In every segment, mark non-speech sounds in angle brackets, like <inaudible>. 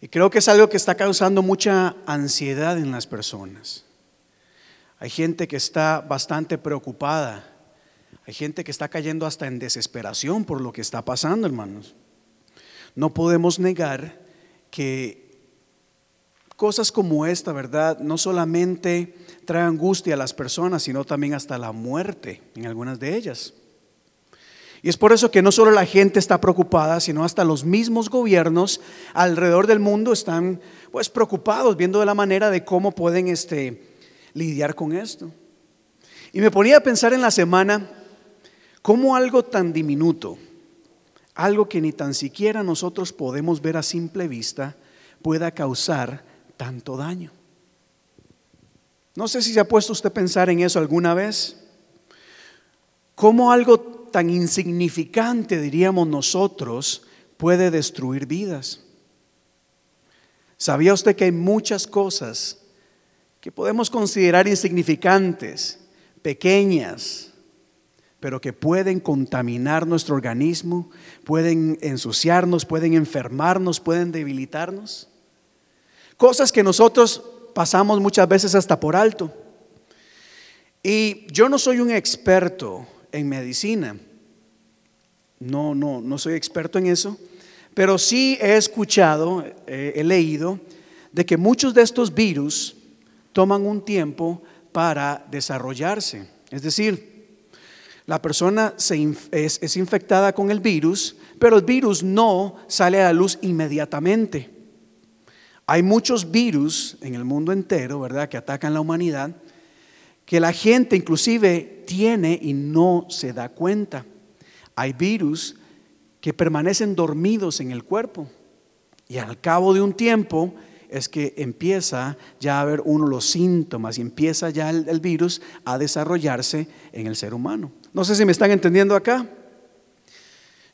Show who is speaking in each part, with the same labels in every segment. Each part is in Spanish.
Speaker 1: Y creo que es algo que está causando mucha ansiedad en las personas. Hay gente que está bastante preocupada. Hay gente que está cayendo hasta en desesperación por lo que está pasando, hermanos. No podemos negar que cosas como esta, ¿verdad? No solamente trae angustia a las personas, sino también hasta la muerte en algunas de ellas. Y es por eso que no solo la gente está preocupada, sino hasta los mismos gobiernos alrededor del mundo están pues preocupados viendo de la manera de cómo pueden este, lidiar con esto. Y me ponía a pensar en la semana cómo algo tan diminuto, algo que ni tan siquiera nosotros podemos ver a simple vista, pueda causar tanto daño. No sé si se ha puesto usted a pensar en eso alguna vez. ¿Cómo algo tan insignificante, diríamos nosotros, puede destruir vidas. ¿Sabía usted que hay muchas cosas que podemos considerar insignificantes, pequeñas, pero que pueden contaminar nuestro organismo, pueden ensuciarnos, pueden enfermarnos, pueden debilitarnos? Cosas que nosotros pasamos muchas veces hasta por alto. Y yo no soy un experto en medicina. No, no, no soy experto en eso, pero sí he escuchado, eh, he leído, de que muchos de estos virus toman un tiempo para desarrollarse. Es decir, la persona es, es infectada con el virus, pero el virus no sale a la luz inmediatamente. Hay muchos virus en el mundo entero, ¿verdad?, que atacan la humanidad que la gente inclusive tiene y no se da cuenta. Hay virus que permanecen dormidos en el cuerpo y al cabo de un tiempo es que empieza ya a ver uno los síntomas y empieza ya el, virus a desarrollarse en el ser humano. No sé si me están entendiendo acá.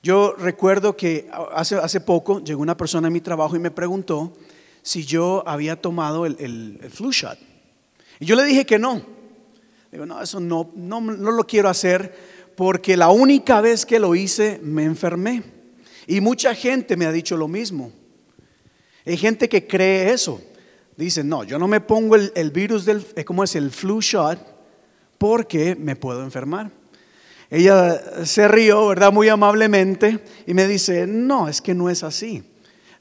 Speaker 1: Yo recuerdo que hace, hace poco llegó una persona a mi trabajo y me preguntó si yo había tomado el, el flu shot. Y yo le dije que no, Digo, no, eso no, no, no lo quiero hacer porque la única vez que lo hice me enfermé. Y mucha gente me ha dicho lo mismo. Hay gente que cree eso. Dice, no, yo no me pongo el, el virus del, eh, ¿cómo es? El flu shot porque me puedo enfermar. Ella se rió, ¿verdad? Muy amablemente y me dice, no, es que no es así.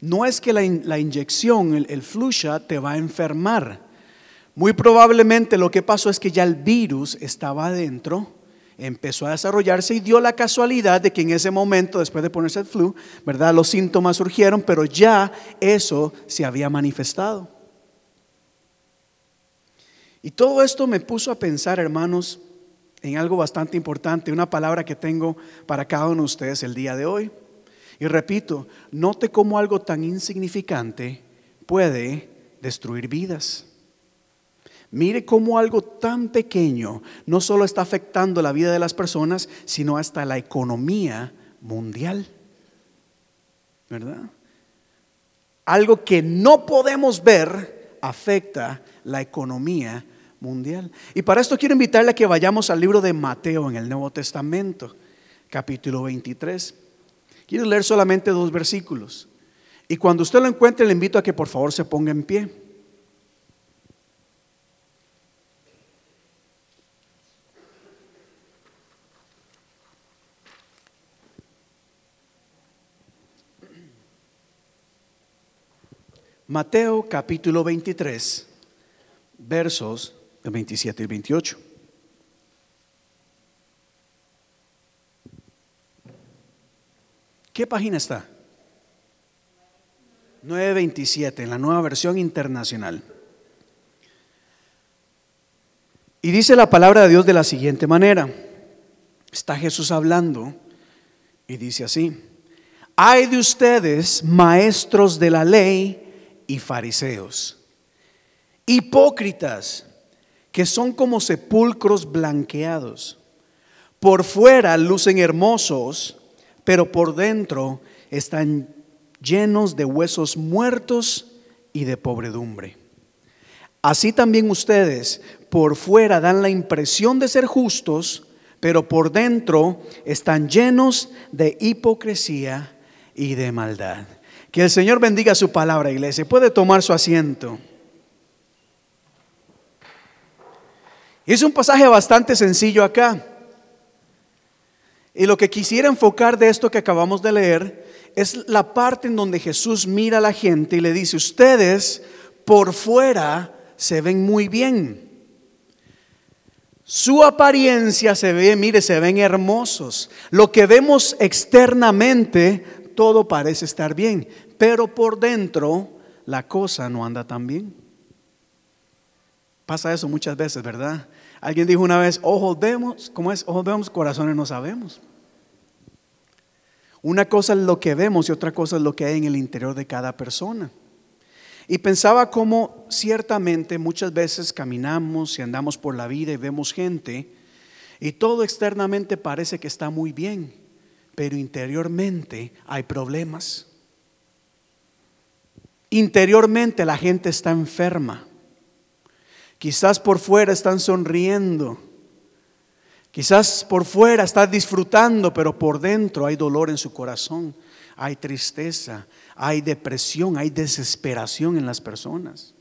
Speaker 1: No es que la, la inyección, el, el flu shot, te va a enfermar. Muy probablemente lo que pasó es que ya el virus estaba adentro, empezó a desarrollarse y dio la casualidad de que en ese momento, después de ponerse el flu, ¿verdad? Los síntomas surgieron, pero ya eso se había manifestado. Y todo esto me puso a pensar, hermanos, en algo bastante importante, una palabra que tengo para cada uno de ustedes el día de hoy. Y repito, note cómo algo tan insignificante puede destruir vidas. Mire cómo algo tan pequeño no solo está afectando la vida de las personas, sino hasta la economía mundial. ¿Verdad? Algo que no podemos ver afecta la economía mundial. Y para esto quiero invitarle a que vayamos al libro de Mateo en el Nuevo Testamento, capítulo 23. Quiero leer solamente dos versículos. Y cuando usted lo encuentre, le invito a que por favor se ponga en pie. Mateo capítulo 23, versos 27 y 28. ¿Qué página está? 927, en la nueva versión internacional. Y dice la palabra de Dios de la siguiente manera. Está Jesús hablando y dice así, hay de ustedes, maestros de la ley, y fariseos, hipócritas, que son como sepulcros blanqueados. Por fuera lucen hermosos, pero por dentro están llenos de huesos muertos y de pobredumbre. Así también ustedes por fuera dan la impresión de ser justos, pero por dentro están llenos de hipocresía y de maldad. Que el Señor bendiga su palabra, iglesia. Puede tomar su asiento. Es un pasaje bastante sencillo acá. Y lo que quisiera enfocar de esto que acabamos de leer es la parte en donde Jesús mira a la gente y le dice, ustedes por fuera se ven muy bien. Su apariencia se ve, mire, se ven hermosos. Lo que vemos externamente, todo parece estar bien, pero por dentro la cosa no anda tan bien. Pasa eso muchas veces, ¿verdad? Alguien dijo una vez, ojos vemos, ¿cómo es? Ojos vemos, corazones no sabemos. Una cosa es lo que vemos y otra cosa es lo que hay en el interior de cada persona. Y pensaba cómo ciertamente muchas veces caminamos y andamos por la vida y vemos gente y todo externamente parece que está muy bien, pero interiormente hay problemas. Interiormente la gente está enferma. Quizás por fuera están sonriendo. Quizás por fuera están disfrutando, pero por dentro hay dolor en su corazón, hay tristeza, hay depresión, hay desesperación en las personas.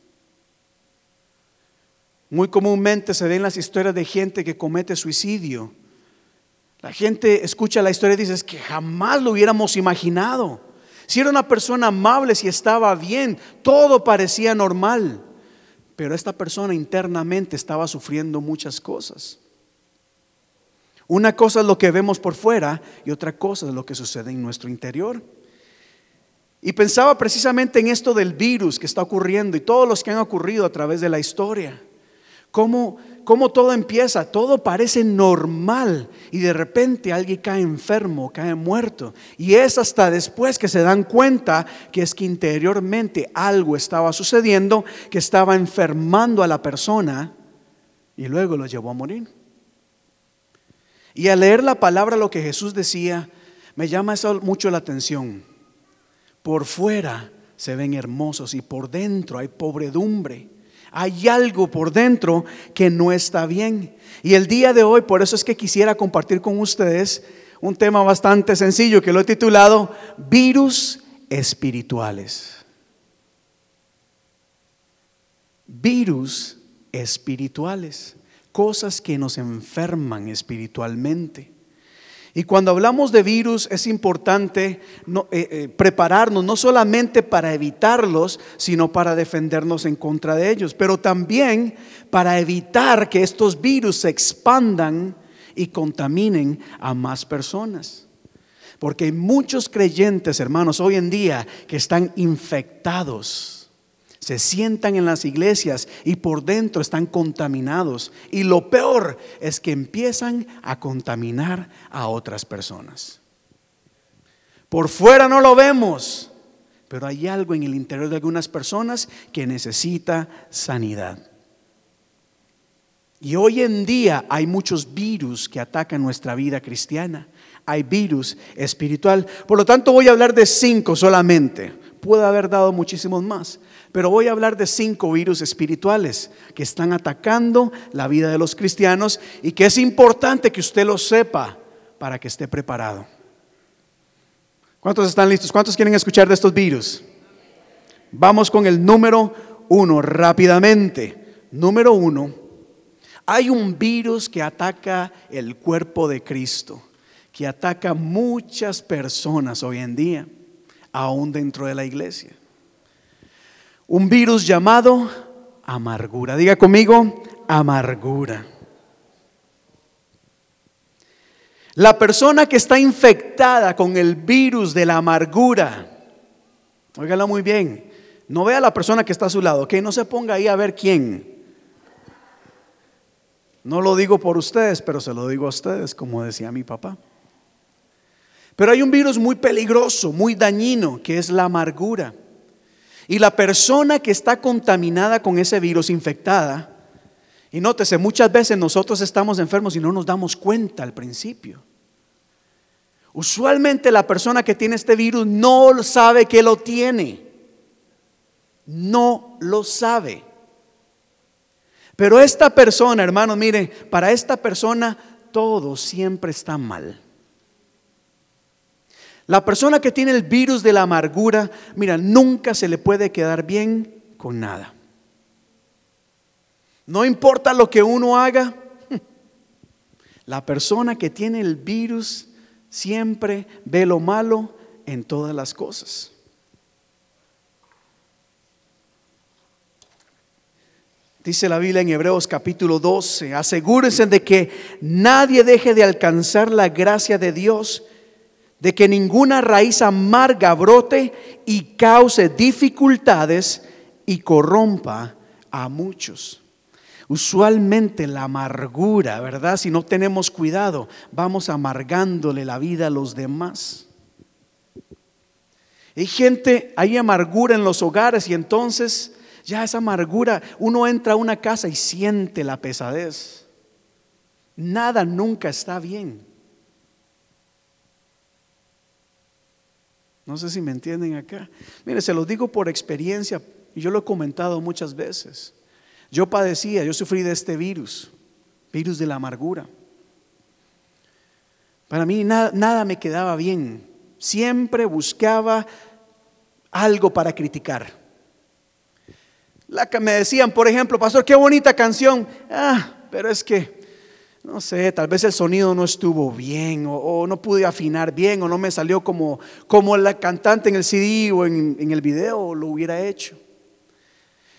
Speaker 1: Muy comúnmente se ven las historias de gente que comete suicidio. La gente escucha la historia y dice que jamás lo hubiéramos imaginado. Si era una persona amable, si estaba bien, todo parecía normal. Pero esta persona internamente estaba sufriendo muchas cosas. Una cosa es lo que vemos por fuera y otra cosa es lo que sucede en nuestro interior. Y pensaba precisamente en esto del virus que está ocurriendo y todos los que han ocurrido a través de la historia. Cómo, cómo todo empieza, todo parece normal y de repente alguien cae enfermo, cae muerto. Y es hasta después que se dan cuenta que es que interiormente algo estaba sucediendo, que estaba enfermando a la persona y luego lo llevó a morir. Y al leer la palabra, lo que Jesús decía, me llama mucho la atención. Por fuera se ven hermosos y por dentro hay pobredumbre. Hay algo por dentro que no está bien. Y el día de hoy, por eso es que quisiera compartir con ustedes un tema bastante sencillo que lo he titulado Virus Espirituales. Virus espirituales cosas que nos enferman espiritualmente. Y cuando hablamos de virus es importante eh, eh, prepararnos no solamente para evitarlos, sino para defendernos en contra de ellos, pero también para evitar que estos virus se expandan y contaminen a más personas. Porque hay muchos creyentes, hermanos, hoy en día que están infectados se sientan en las iglesias y por dentro están contaminados. Y lo peor es que empiezan a contaminar a otras personas. Por fuera no lo vemos, pero hay algo en el interior de algunas personas que necesita sanidad. Y hoy en día hay muchos virus que atacan nuestra vida cristiana. Hay virus espiritual. Por lo tanto voy a hablar de cinco solamente. Puedo haber dado muchísimos más. Pero voy a hablar de cinco virus espirituales que están atacando la vida de los cristianos y que es importante que usted lo sepa para que esté preparado. ¿Cuántos están listos? ¿Cuántos quieren escuchar de estos virus? Vamos con el número uno rápidamente. Número uno, hay un virus que ataca el cuerpo de Cristo, que ataca muchas personas hoy en día, aún dentro de la iglesia un virus llamado amargura. Diga conmigo, amargura. La persona que está infectada con el virus de la amargura, óigala muy bien, no vea a la persona que está a su lado, que no se ponga ahí a ver quién. No lo digo por ustedes, pero se lo digo a ustedes, como decía mi papá. Pero hay un virus muy peligroso, muy dañino, que es la amargura. Y la persona que está contaminada con ese virus, infectada, y nótese, muchas veces nosotros estamos enfermos y no nos damos cuenta al principio. Usualmente la persona que tiene este virus no sabe que lo tiene. No lo sabe. Pero esta persona, hermanos, mire, para esta persona todo siempre está mal. La persona que tiene el virus de la amargura, mira, nunca se le puede quedar bien con nada. No importa lo que uno haga, <laughs> la persona que tiene el virus siempre ve lo malo en todas las cosas. Dice la Biblia en Hebreos capítulo 12, asegúrense de que nadie deje de alcanzar la gracia de Dios, de que ninguna raíz amarga brote y cause dificultades y corrompa a muchos. Usualmente la amargura, ¿verdad? Si no tenemos cuidado, vamos amargándole la vida a los demás. Hay gente, hay amargura en los hogares y entonces ya esa amargura, uno entra a una casa y siente la pesadez. Nada nunca está bien. No sé si me entienden acá. Mire, se lo digo por experiencia y yo lo he comentado muchas veces. Yo padecía, yo sufrí de este virus, virus de la amargura. Para mí nada, nada me quedaba bien. Siempre buscaba algo para criticar. La que me decían, por ejemplo, pastor, qué bonita canción. Ah, pero es que, no sé, tal vez el sonido no estuvo bien, o, no pude afinar bien, o no me salió como, como la cantante en el CD o en, en el video lo hubiera hecho.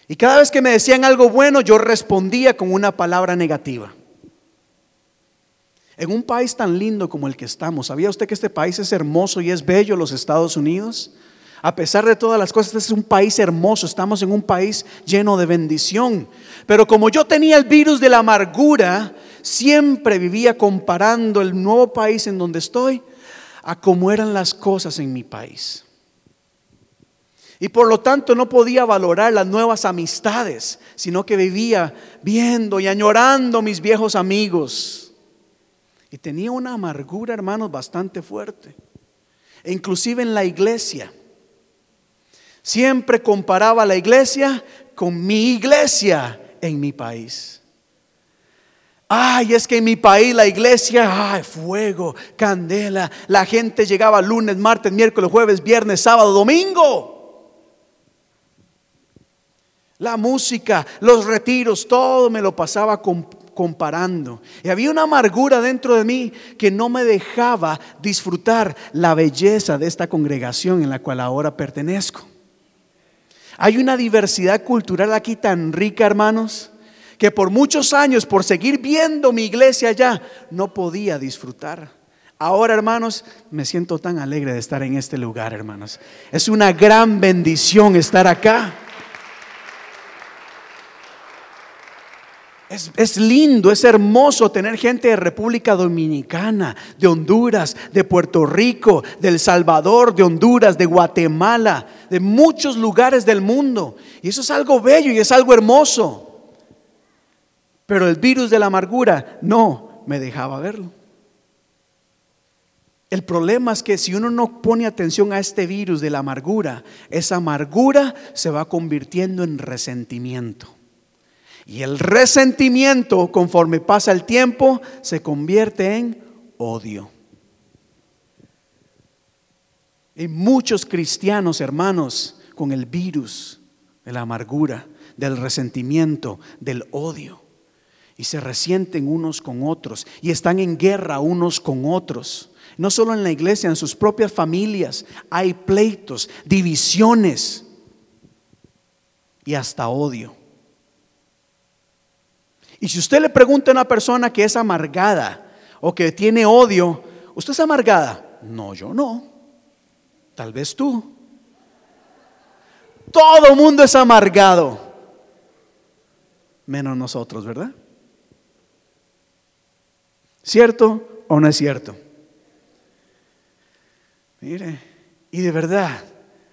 Speaker 1: Y cada vez que me decían algo bueno, yo respondía con una palabra negativa. En un país tan lindo como el que estamos, ¿sabía usted que este país es hermoso y es bello, los Estados Unidos? A pesar de todas las cosas, este es un país hermoso, estamos en un país lleno de bendición. Pero como yo tenía el virus de la amargura, siempre vivía comparando el nuevo país en donde estoy a cómo eran las cosas en mi país. Y por lo tanto no podía valorar las nuevas amistades, sino que vivía viendo y añorando mis viejos amigos. Y tenía una amargura, hermanos, bastante fuerte. E inclusive en la iglesia. Siempre comparaba la iglesia con mi iglesia en mi país. Ay, es que en mi país la iglesia, ay, fuego, candela. La gente llegaba lunes, martes, miércoles, jueves, viernes, sábado, domingo. La música, los retiros, todo me lo pasaba comparando. Y había una amargura dentro de mí que no me dejaba disfrutar la belleza de esta congregación en la cual ahora pertenezco. Hay una diversidad cultural aquí tan rica, hermanos, que por muchos años, por seguir viendo mi iglesia allá, no podía disfrutar. Ahora, hermanos, me siento tan alegre de estar en este lugar, hermanos. Es una gran bendición estar acá. Es, lindo, es hermoso tener gente de República Dominicana, de Honduras, de Puerto Rico, de El Salvador, de Honduras, de Guatemala, de muchos lugares del mundo. Y eso es algo bello y es algo hermoso. Pero el virus de la amargura no me dejaba verlo. El problema es que si uno no pone atención a este virus de la amargura, esa amargura se va convirtiendo en resentimiento. Y el resentimiento, conforme pasa el tiempo, se convierte en odio. Hay muchos cristianos, hermanos, con el virus de la amargura, del resentimiento, del odio. Y se resienten unos con otros y están en guerra unos con otros. No solo en la iglesia, en sus propias familias hay pleitos, divisiones y hasta odio. Y si usted le pregunta a una persona que es amargada o que tiene odio, ¿usted es amargada? No, yo no. Tal vez tú. Todo mundo es amargado. Menos nosotros, ¿verdad? ¿Cierto o no es cierto? Mire, y de verdad,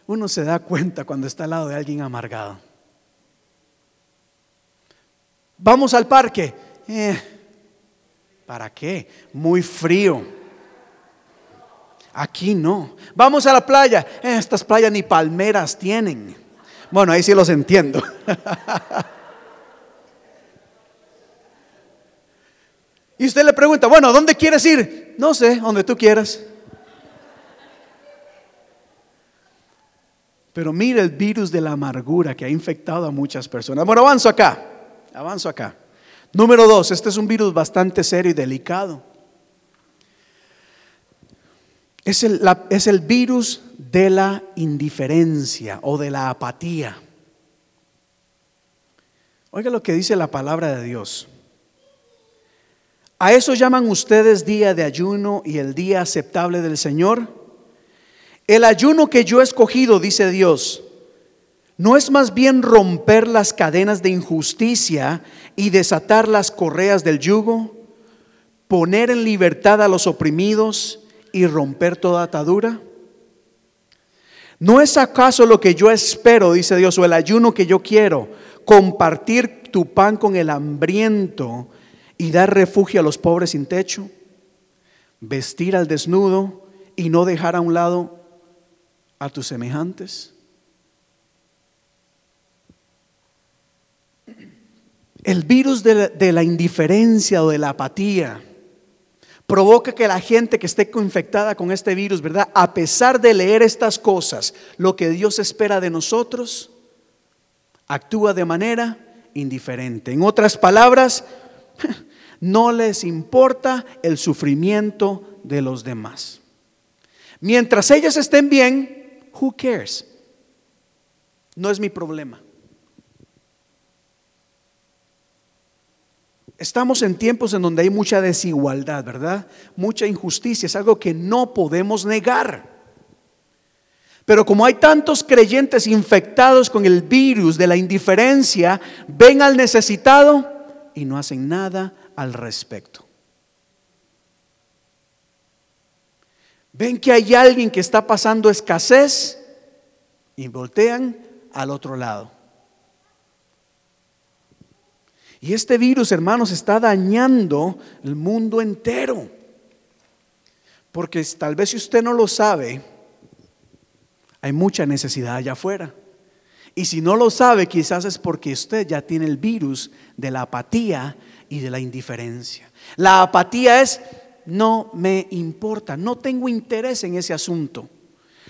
Speaker 1: uno se da cuenta cuando está al lado de alguien amargado. Vamos al parque. Eh, ¿Para qué? Muy frío. Aquí no. Vamos a la playa. Estas playas ni palmeras tienen. Bueno, ahí sí los entiendo. <laughs> y usted le pregunta, bueno, ¿dónde quieres ir? No sé, donde tú quieras. Pero mire el virus de la amargura que ha infectado a muchas personas. Bueno, avanzo acá, avanzo acá. Número dos, este es un virus bastante serio y delicado. Es el, es el virus de la indiferencia o de la apatía. Oiga lo que dice la palabra de Dios. ¿A eso llaman ustedes día de ayuno y el día aceptable del Señor? El ayuno que yo he escogido, dice Dios, ¿no es más bien romper las cadenas de injusticia y desatar las correas del yugo? ¿Poner en libertad a los oprimidos y romper toda atadura? ¿No es acaso lo que yo espero, dice Dios, o el ayuno que yo quiero, compartir tu pan con el hambriento y dar refugio a los pobres sin techo? ¿Vestir al desnudo y no dejar a un lado a tus semejantes? El virus de la, de la indiferencia o de la apatía provoca que la gente que esté infectada con este virus, ¿verdad? A pesar de leer estas cosas, lo que Dios espera de nosotros, actúa de manera indiferente. En otras palabras, <laughs> no les importa el sufrimiento de los demás. Mientras ellos estén bien, who cares? No es mi problema. Estamos en tiempos en donde hay mucha desigualdad, ¿verdad? Mucha injusticia, es algo que no podemos negar. Pero como hay tantos creyentes infectados con el virus de la indiferencia, ven al necesitado y no hacen nada al respecto. Ven que hay alguien que está pasando escasez y voltean al otro lado. Y este virus, hermanos, está dañando el mundo entero. Porque tal vez si usted no lo sabe, hay mucha necesidad allá afuera. Y si no lo sabe, quizás es porque usted ya tiene el virus de la apatía y de la indiferencia. La apatía es, no me importa, no tengo interés en ese asunto.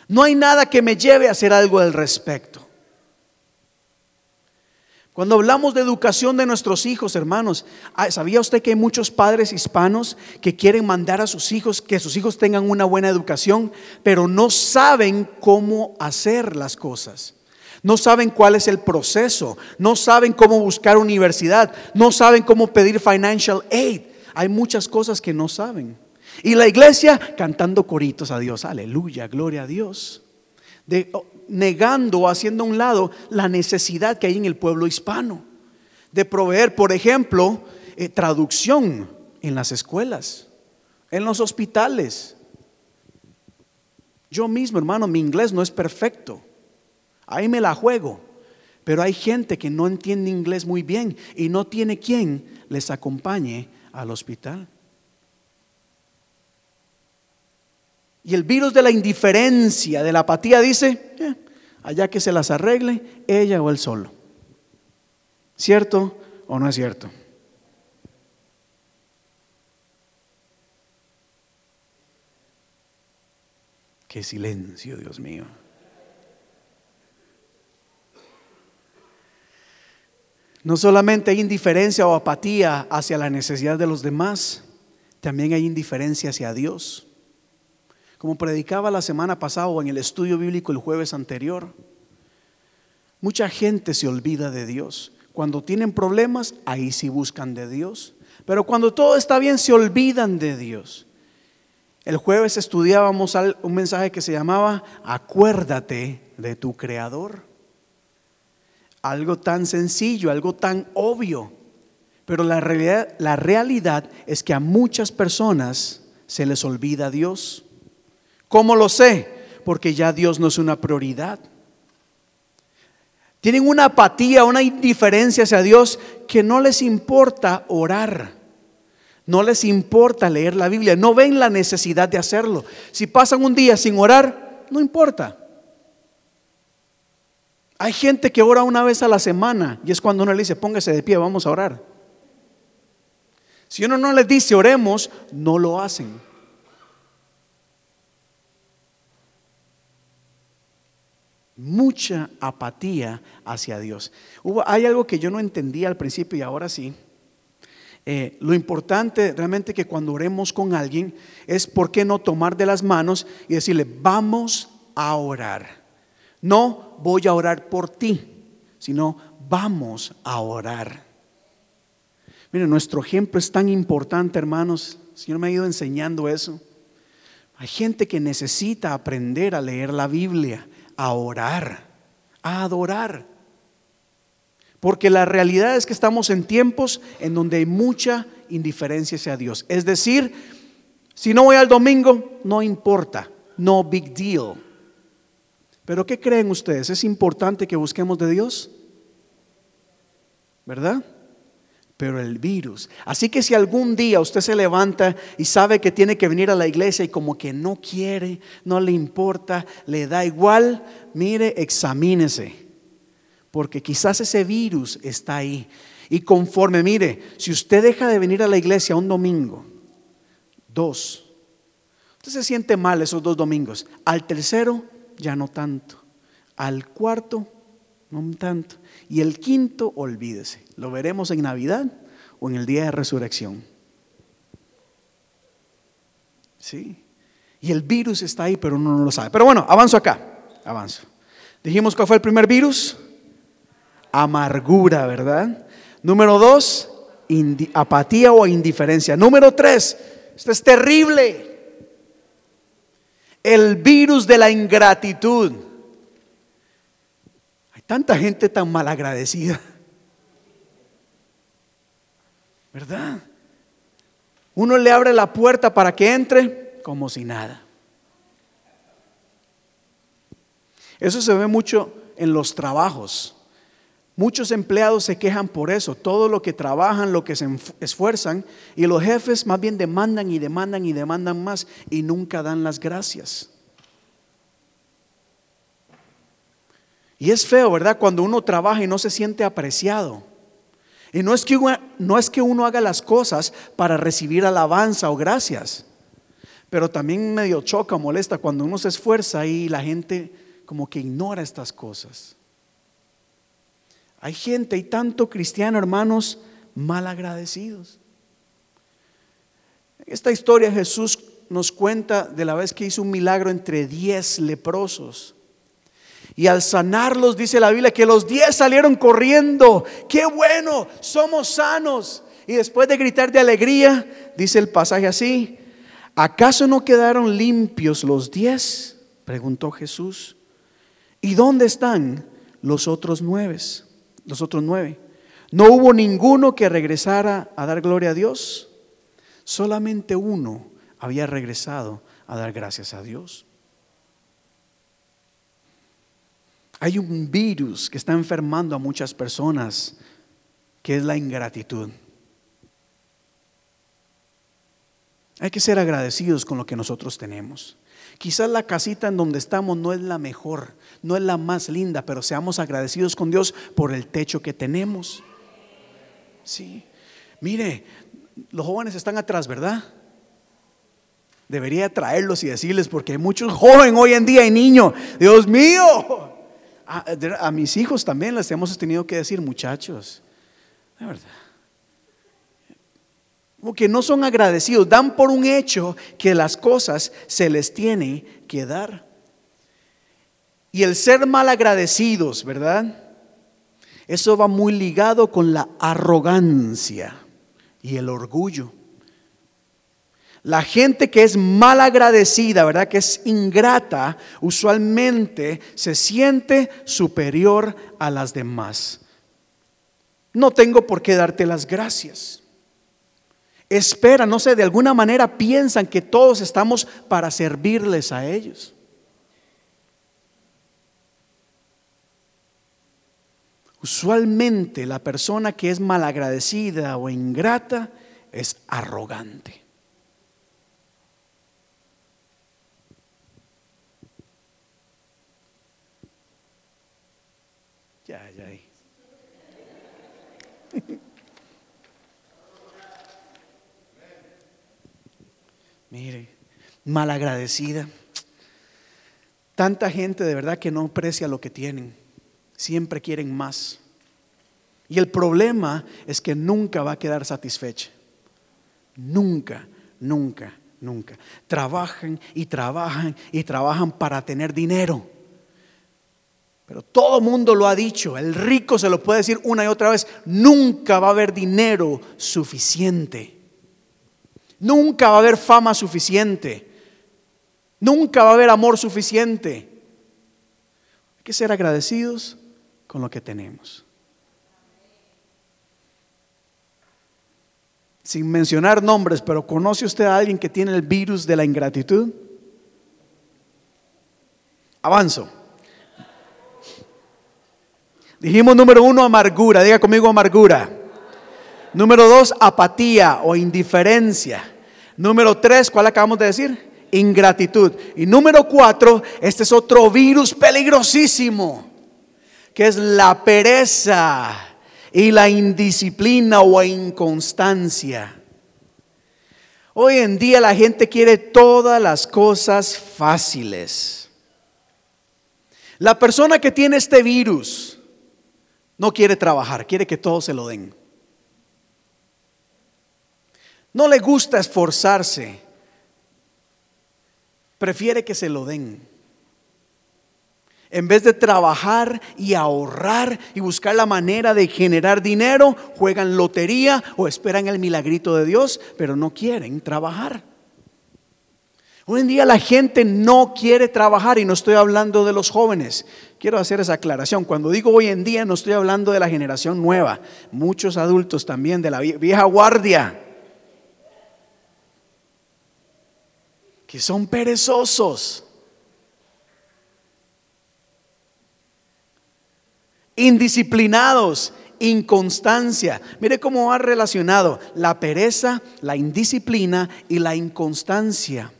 Speaker 1: No hay nada que me lleve a hacer algo al respecto. Cuando hablamos de educación de nuestros hijos, hermanos, ah, ¿sabía usted que hay muchos padres hispanos que quieren mandar a sus hijos, que sus hijos tengan una buena educación, pero no saben cómo hacer las cosas? No saben cuál es el proceso, no saben cómo buscar universidad, no saben cómo pedir financial aid. Hay muchas cosas que no saben. Y la iglesia cantando coritos a Dios, aleluya, gloria a Dios. De, negando o haciendo a un lado la necesidad que hay en el pueblo hispano de proveer, por ejemplo, eh, traducción en las escuelas, en los hospitales. Yo mismo, hermano, mi inglés no es perfecto. Ahí me la juego. Pero hay gente que no entiende inglés muy bien y no tiene quien les acompañe al hospital. Y el virus de la indiferencia, de la apatía, dice, eh, allá que se las arregle ella o él solo. ¿Cierto o no es cierto? Qué silencio, Dios mío. No solamente hay indiferencia o apatía hacia la necesidad de los demás, también hay indiferencia hacia Dios. Como predicaba la semana pasada o en el estudio bíblico el jueves anterior, mucha gente se olvida de Dios. Cuando tienen problemas, ahí sí buscan de Dios. Pero cuando todo está bien, se olvidan de Dios. El jueves estudiábamos un mensaje que se llamaba Acuérdate de tu Creador. Algo tan sencillo, algo tan obvio. Pero la realidad, la realidad es que a muchas personas se les olvida Dios. ¿Cómo lo sé? Porque ya Dios no es una prioridad. Tienen una apatía, una indiferencia hacia Dios que no les importa orar. No les importa leer la Biblia. No ven la necesidad de hacerlo. Si pasan un día sin orar, no importa. Hay gente que ora una vez a la semana y es cuando uno le dice, póngase de pie, vamos a orar. Si uno no les dice oremos, no lo hacen. mucha apatía hacia Dios. Hubo, hay algo que yo no entendía al principio y ahora sí. Eh, lo importante realmente que cuando oremos con alguien es por qué no tomar de las manos y decirle, vamos a orar. No voy a orar por ti, sino vamos a orar. Miren, nuestro ejemplo es tan importante, hermanos. El Señor me ha ido enseñando eso. Hay gente que necesita aprender a leer la Biblia, a orar, a adorar. Porque la realidad es que estamos en tiempos en donde hay mucha indiferencia hacia Dios. Es decir, si no voy al domingo, no importa, no big deal. Pero ¿qué creen ustedes? ¿Es importante que busquemos de Dios? ¿Verdad? Pero el virus. Así que si algún día usted se levanta y sabe que tiene que venir a la iglesia y como que no quiere, no le importa, le da igual, mire, examínese. Porque quizás ese virus está ahí. Y conforme, mire, si usted deja de venir a la iglesia un domingo, dos, usted se siente mal esos dos domingos. Al tercero, ya no tanto. Al cuarto, no tanto. Y el quinto, olvídese. Lo veremos en Navidad o en el día de resurrección. Sí. Y el virus está ahí, pero uno no lo sabe. Pero bueno, avanzo acá. Avanzo. Dijimos cuál fue el primer virus. Amargura, ¿verdad? Número dos, apatía o indiferencia. Número tres, esto es terrible el virus de la ingratitud. Hay tanta gente tan malagradecida. ¿Verdad? Uno le abre la puerta para que entre como si nada. Eso se ve mucho en los trabajos. Muchos empleados se quejan por eso, todo lo que trabajan, lo que se esfuerzan, y los jefes más bien demandan y demandan y demandan más y nunca dan las gracias. Y es feo, ¿verdad? Cuando uno trabaja y no se siente apreciado. Y no es que uno, no es que uno haga las cosas para recibir alabanza o gracias, pero también medio choca, molesta cuando uno se esfuerza y la gente como que ignora estas cosas. Hay gente y tanto cristiano, hermanos, mal agradecidos. esta historia Jesús nos cuenta de la vez que hizo un milagro entre diez leprosos. Y al sanarlos, dice la Biblia, que los diez salieron corriendo. ¡Qué bueno! Somos sanos. Y después de gritar de alegría, dice el pasaje así, ¿acaso no quedaron limpios los diez? Preguntó Jesús. ¿Y dónde están los otros nueve? Los otros nueve. No hubo ninguno que regresara a dar gloria a Dios. Solamente uno había regresado a dar gracias a Dios. Hay un virus que está enfermando a muchas personas, que es la ingratitud. Hay que ser agradecidos con lo que nosotros tenemos. Quizás la casita en donde estamos no es la mejor, no es la más linda, pero seamos agradecidos con Dios por el techo que tenemos. Sí. Mire, los jóvenes están atrás, ¿verdad? Debería traerlos y decirles, porque hay muchos jóvenes hoy en día y niños. Dios mío. A, mis hijos también les hemos tenido que decir, muchachos, de verdad que no son agradecidos, dan por un hecho que las cosas se les tiene que dar. Y el ser mal agradecidos, ¿verdad? Eso va muy ligado con la arrogancia y el orgullo. La gente que es mal agradecida, ¿verdad? Que es ingrata, usualmente se siente superior a las demás. No tengo por qué darte las gracias esperan, no sé, de alguna manera piensan que todos estamos para servirles a ellos. Usualmente la persona que es malagradecida o ingrata es arrogante. Ya, ya. <laughs> Mire, malagradecida. Tanta gente de verdad que no aprecia lo que tienen. Siempre quieren más. Y el problema es que nunca va a quedar satisfecha. Nunca, nunca, nunca. Trabajan y trabajan y trabajan para tener dinero. Pero todo mundo lo ha dicho, el rico se lo puede decir una y otra vez, nunca va a haber dinero suficiente. Nunca va a haber fama suficiente. Nunca va a haber amor suficiente. Hay que ser agradecidos con lo que tenemos. Sin mencionar nombres, pero ¿conoce usted a alguien que tiene el virus de la ingratitud? Avanzo. Dijimos número uno, amargura. Diga conmigo amargura. Número dos, apatía o indiferencia. Número tres, ¿cuál acabamos de decir? Ingratitud. Y número cuatro, este es otro virus peligrosísimo, que es la pereza y la indisciplina o inconstancia. Hoy en día la gente quiere todas las cosas fáciles. La persona que tiene este virus no quiere trabajar, quiere que todo se lo den. No le gusta esforzarse, prefiere que se lo den. En vez de trabajar y ahorrar y buscar la manera de generar dinero, juegan lotería o esperan el milagrito de Dios, pero no quieren trabajar. Hoy en día la gente no quiere trabajar y no estoy hablando de los jóvenes. Quiero hacer esa aclaración. Cuando digo hoy en día no estoy hablando de la generación nueva. Muchos adultos también de la vieja guardia que son perezosos, indisciplinados, inconstancia. Mire cómo ha relacionado la pereza, la indisciplina y la inconstancia.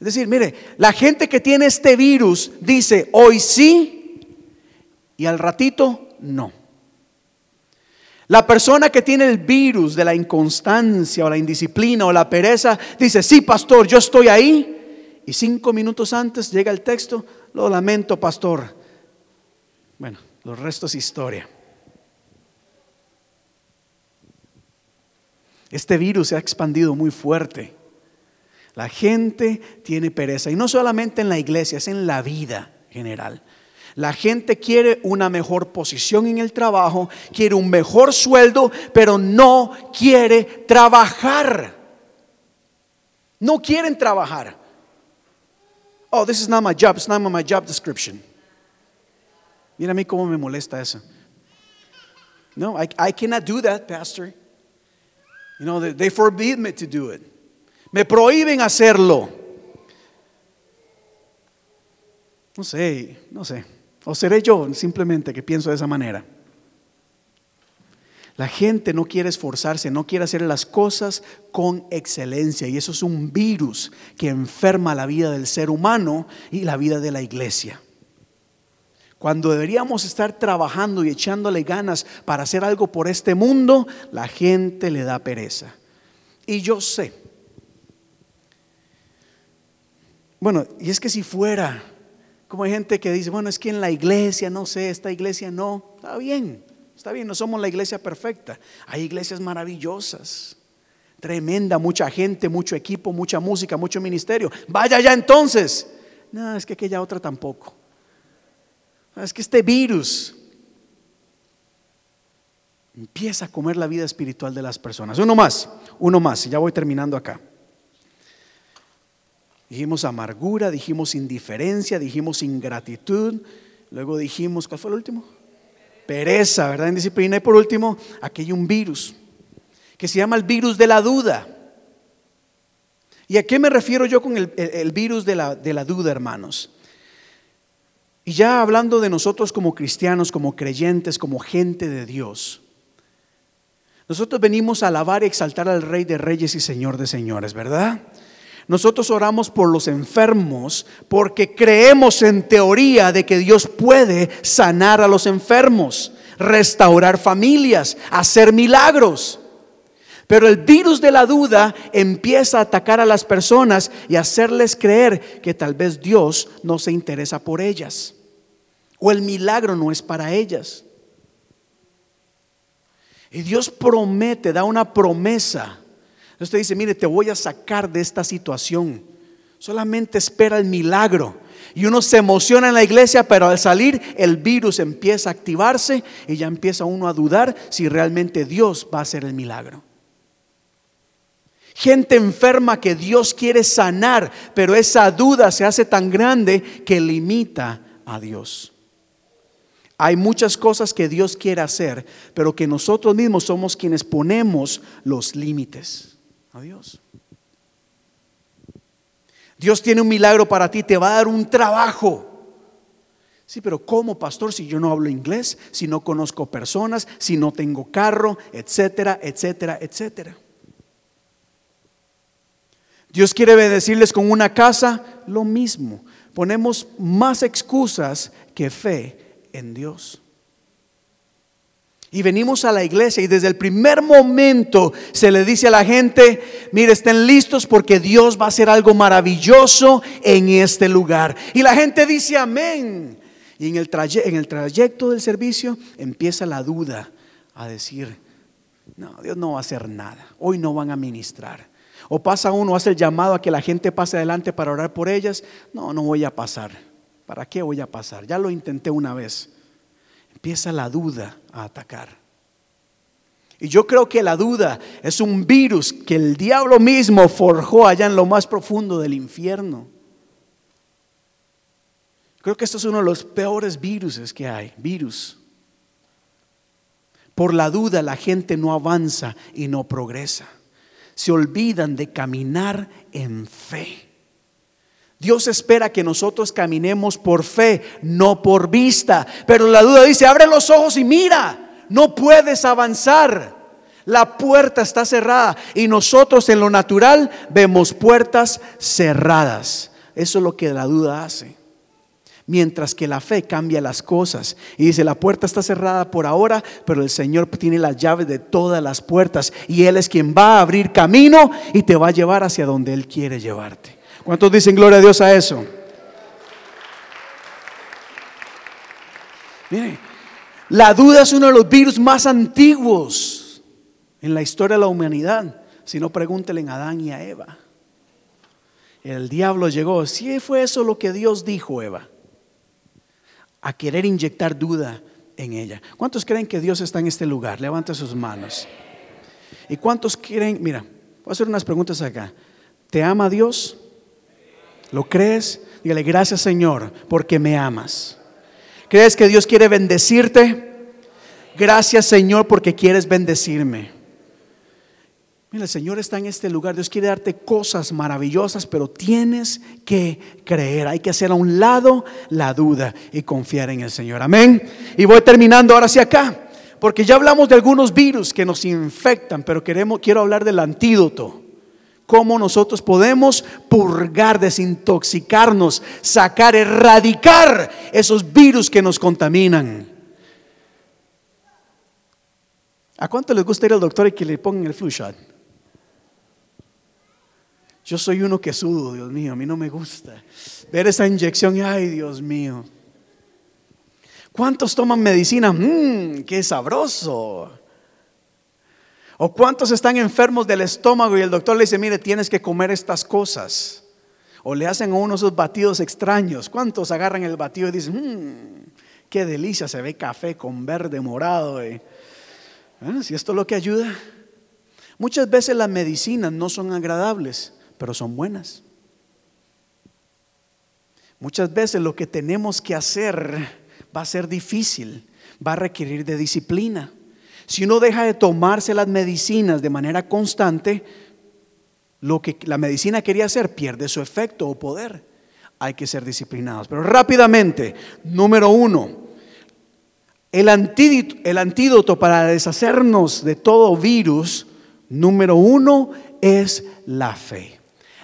Speaker 1: Es decir, mire, la gente que tiene este virus dice hoy sí y al ratito no. La persona que tiene el virus de la inconstancia o la indisciplina o la pereza dice, sí, pastor, yo estoy ahí. Y cinco minutos antes llega el texto, lo lamento, pastor. Bueno, los restos historia. Este virus se ha expandido muy fuerte. La gente tiene pereza y no solamente en la iglesia, es en la vida general. La gente quiere una mejor posición en el trabajo, quiere un mejor sueldo, pero no quiere trabajar. No quieren trabajar. Oh, this is not my job. It's not my job description. Mira a mí cómo me molesta eso. No, I, cannot do that, Pastor. You know, they, they forbid me to do it. Me prohíben hacerlo. No sé, no sé. ¿O seré yo simplemente que pienso de esa manera? La gente no quiere esforzarse, no quiere hacer las cosas con excelencia y eso es un virus que enferma la vida del ser humano y la vida de la iglesia. Cuando deberíamos estar trabajando y echándole ganas para hacer algo por este mundo, la gente le da pereza. Y yo sé, bueno, y es que si fuera como hay gente que dice, bueno, es que en la iglesia, no sé, esta iglesia no. Está bien, está bien, no somos la iglesia perfecta. Hay iglesias maravillosas, tremenda, mucha gente, mucho equipo, mucha música, mucho ministerio. Vaya ya entonces. No, es que aquella otra tampoco. Es que este virus empieza a comer la vida espiritual de las personas. Uno más, uno más, y ya voy terminando acá. Dijimos amargura, dijimos indiferencia, dijimos ingratitud. Luego dijimos, ¿cuál fue el último? Pereza, ¿verdad? Indisciplina. Y por último, aquí hay un virus que se llama el virus de la duda. ¿Y a qué me refiero yo con el, virus de la, de la duda, hermanos? Y ya hablando de nosotros como cristianos, como creyentes, como gente de Dios. Nosotros venimos a alabar y exaltar al Rey de Reyes y Señor de Señores, ¿verdad? Nosotros oramos por los enfermos porque creemos en teoría de que Dios puede sanar a los enfermos, restaurar familias, hacer milagros. Pero el virus de la duda empieza a atacar a las personas y hacerles creer que tal vez Dios no se interesa por ellas o el milagro no es para ellas. Y Dios promete, da una promesa. Usted dice, mire, te voy a sacar de esta situación. Solamente espera el milagro. Y uno se emociona en la iglesia, pero al salir el virus empieza a activarse y ya empieza uno a dudar si realmente Dios va a hacer el milagro. Gente enferma que Dios quiere sanar, pero esa duda se hace tan grande que limita a Dios. Hay muchas cosas que Dios quiere hacer, pero que nosotros mismos somos quienes ponemos los límites a Dios. Dios tiene un milagro para ti, te va a dar un trabajo. Sí, pero ¿cómo, pastor, si yo no hablo inglés, si no conozco personas, si no tengo carro, etcétera, etcétera, etcétera? Dios quiere bendecirles con una casa, lo mismo. Ponemos más excusas que fe en Dios. Y venimos a la iglesia y desde el primer momento se le dice a la gente, mire, estén listos porque Dios va a hacer algo maravilloso en este lugar. Y la gente dice amén. Y en el, en el trayecto del servicio empieza la duda a decir, no, Dios no va a hacer nada. Hoy no van a ministrar. O pasa uno, hace el llamado a que la gente pase adelante para orar por ellas. No, no voy a pasar. ¿Para qué voy a pasar? Ya lo intenté una vez. Empieza la duda a atacar. Y yo creo que la duda es un virus que el diablo mismo forjó allá en lo más profundo del infierno. Creo que esto es uno de los peores virus que hay, virus. Por la duda la gente no avanza y no progresa se olvidan de caminar en fe. Dios espera que nosotros caminemos por fe, no por vista. Pero la duda dice, abre los ojos y mira, no puedes avanzar. La puerta está cerrada y nosotros en lo natural vemos puertas cerradas. Eso es lo que la duda hace mientras que la fe cambia las cosas. Y dice, la puerta está cerrada por ahora, pero el Señor tiene las llaves de todas las puertas y Él es quien va a abrir camino y te va a llevar hacia donde Él quiere llevarte. ¿Cuántos dicen gloria a Dios a eso? Mire, la duda es uno de los virus más antiguos en la historia de la humanidad. Si no, pregúntele a Adán y a Eva. El diablo llegó. Si fue eso lo que Dios dijo, Eva a querer inyectar duda en ella. ¿Cuántos creen que Dios está en este lugar? Levanta sus manos. ¿Y cuántos creen? Mira, voy a hacer unas preguntas acá. ¿Te ama Dios? ¿Lo crees? Dígale, gracias Señor, porque me amas. ¿Crees que Dios quiere bendecirte? Gracias Señor, porque quieres bendecirme. Mira, el Señor está en este lugar. Dios quiere darte cosas maravillosas, pero tienes que creer. Hay que hacer a un lado la duda y confiar en el Señor. Amén. Y voy terminando ahora hacia acá, porque ya hablamos de algunos virus que nos infectan, pero queremos, quiero hablar del antídoto. Cómo nosotros podemos purgar, desintoxicarnos, sacar, erradicar esos virus que nos contaminan. ¿A cuánto les gusta ir al doctor y que le pongan el flu shot? Yo soy uno que sudo, Dios mío, a mí no me gusta ver esa inyección y ay, Dios mío. ¿Cuántos toman medicina? Mmm, qué sabroso. ¿O cuántos están enfermos del estómago y el doctor le dice, mire, tienes que comer estas cosas? O le hacen a uno esos batidos extraños. ¿Cuántos agarran el batido y dicen, mmm, qué delicia, se ve café con verde, morado? Eh"? Ah, si esto es lo que ayuda. Muchas veces las medicinas no son agradables pero son buenas. Muchas veces lo que tenemos que hacer va a ser difícil, va a requerir de disciplina. Si uno deja de tomarse las medicinas de manera constante, lo que la medicina quería hacer pierde su efecto o poder. Hay que ser disciplinados. Pero rápidamente, número uno, el antídoto, el antídoto para deshacernos de todo virus, número uno, es la fe.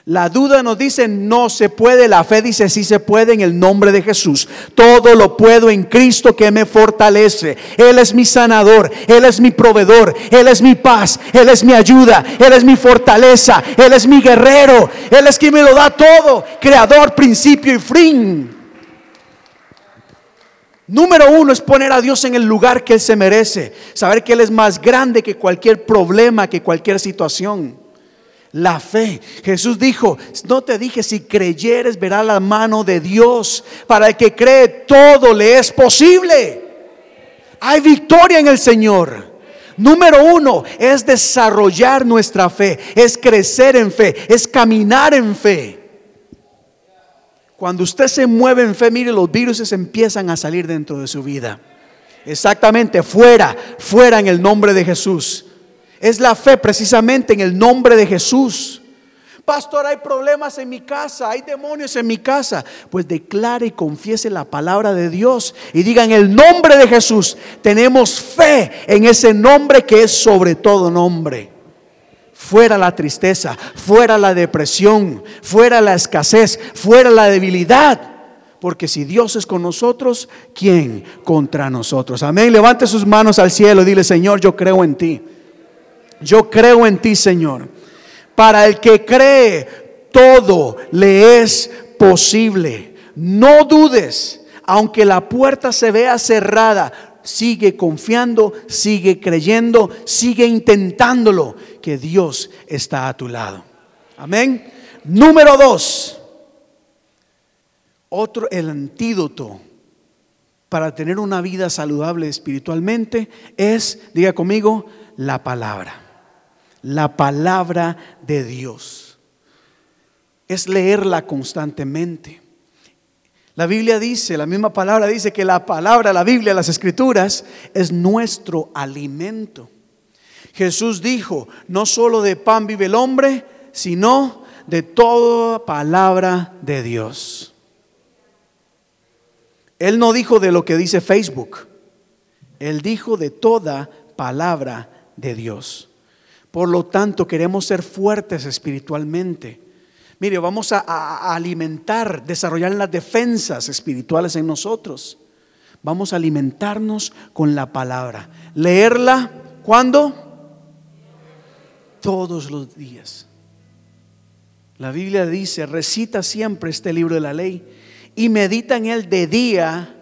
Speaker 1: La duda nos dice no se puede, la fe dice sí se puede en el nombre de Jesús. Todo lo puedo en Cristo que me fortalece. Él es mi sanador, Él es mi proveedor, Él es mi paz, Él es mi ayuda, Él es mi fortaleza, Él es mi guerrero, Él es quien me lo da todo, creador, principio y fin. Número uno es poner a Dios en el lugar que Él se merece, saber que Él es más grande que cualquier problema, que cualquier situación. La fe. Jesús dijo, no te dije, si creyeres verá la mano de Dios. Para el que cree todo le es posible. Hay victoria en el Señor. Número uno es desarrollar nuestra fe, es crecer en fe, es caminar en fe. Cuando usted se mueve en fe, mire, los virus empiezan a salir dentro de su vida. Exactamente, fuera, fuera en el nombre de Jesús. Es la fe precisamente en el nombre de Jesús. Pastor, hay problemas en mi casa, hay demonios en mi casa. Pues declare y confiese la palabra de Dios y diga en el nombre de Jesús, tenemos fe en ese nombre que es sobre todo nombre. Fuera la tristeza, fuera la depresión, fuera la escasez, fuera la debilidad. Porque si Dios es con nosotros, ¿quién contra nosotros? Amén. Levante sus manos al cielo y dile, Señor, yo creo en ti. Yo creo en ti, Señor. Para el que cree, todo le es posible. No dudes, aunque la puerta se vea cerrada, sigue confiando, sigue creyendo, sigue intentándolo, que Dios está a tu lado. Amén. Número dos, otro, el antídoto para tener una vida saludable espiritualmente es, diga conmigo, la palabra la palabra de Dios. Es leerla constantemente. La Biblia dice, la misma palabra dice que la palabra, la Biblia, las escrituras, es nuestro alimento. Jesús dijo, no solo de pan vive el hombre, sino de toda palabra de Dios. Él no dijo de lo que dice Facebook, él dijo de toda palabra de Dios. Por lo tanto, queremos ser fuertes espiritualmente. Mire, vamos a, alimentar, desarrollar las defensas espirituales en nosotros. Vamos a alimentarnos con la palabra. Leerla, ¿cuándo? Todos los días. La Biblia dice, recita siempre este libro de la ley y medita en él de día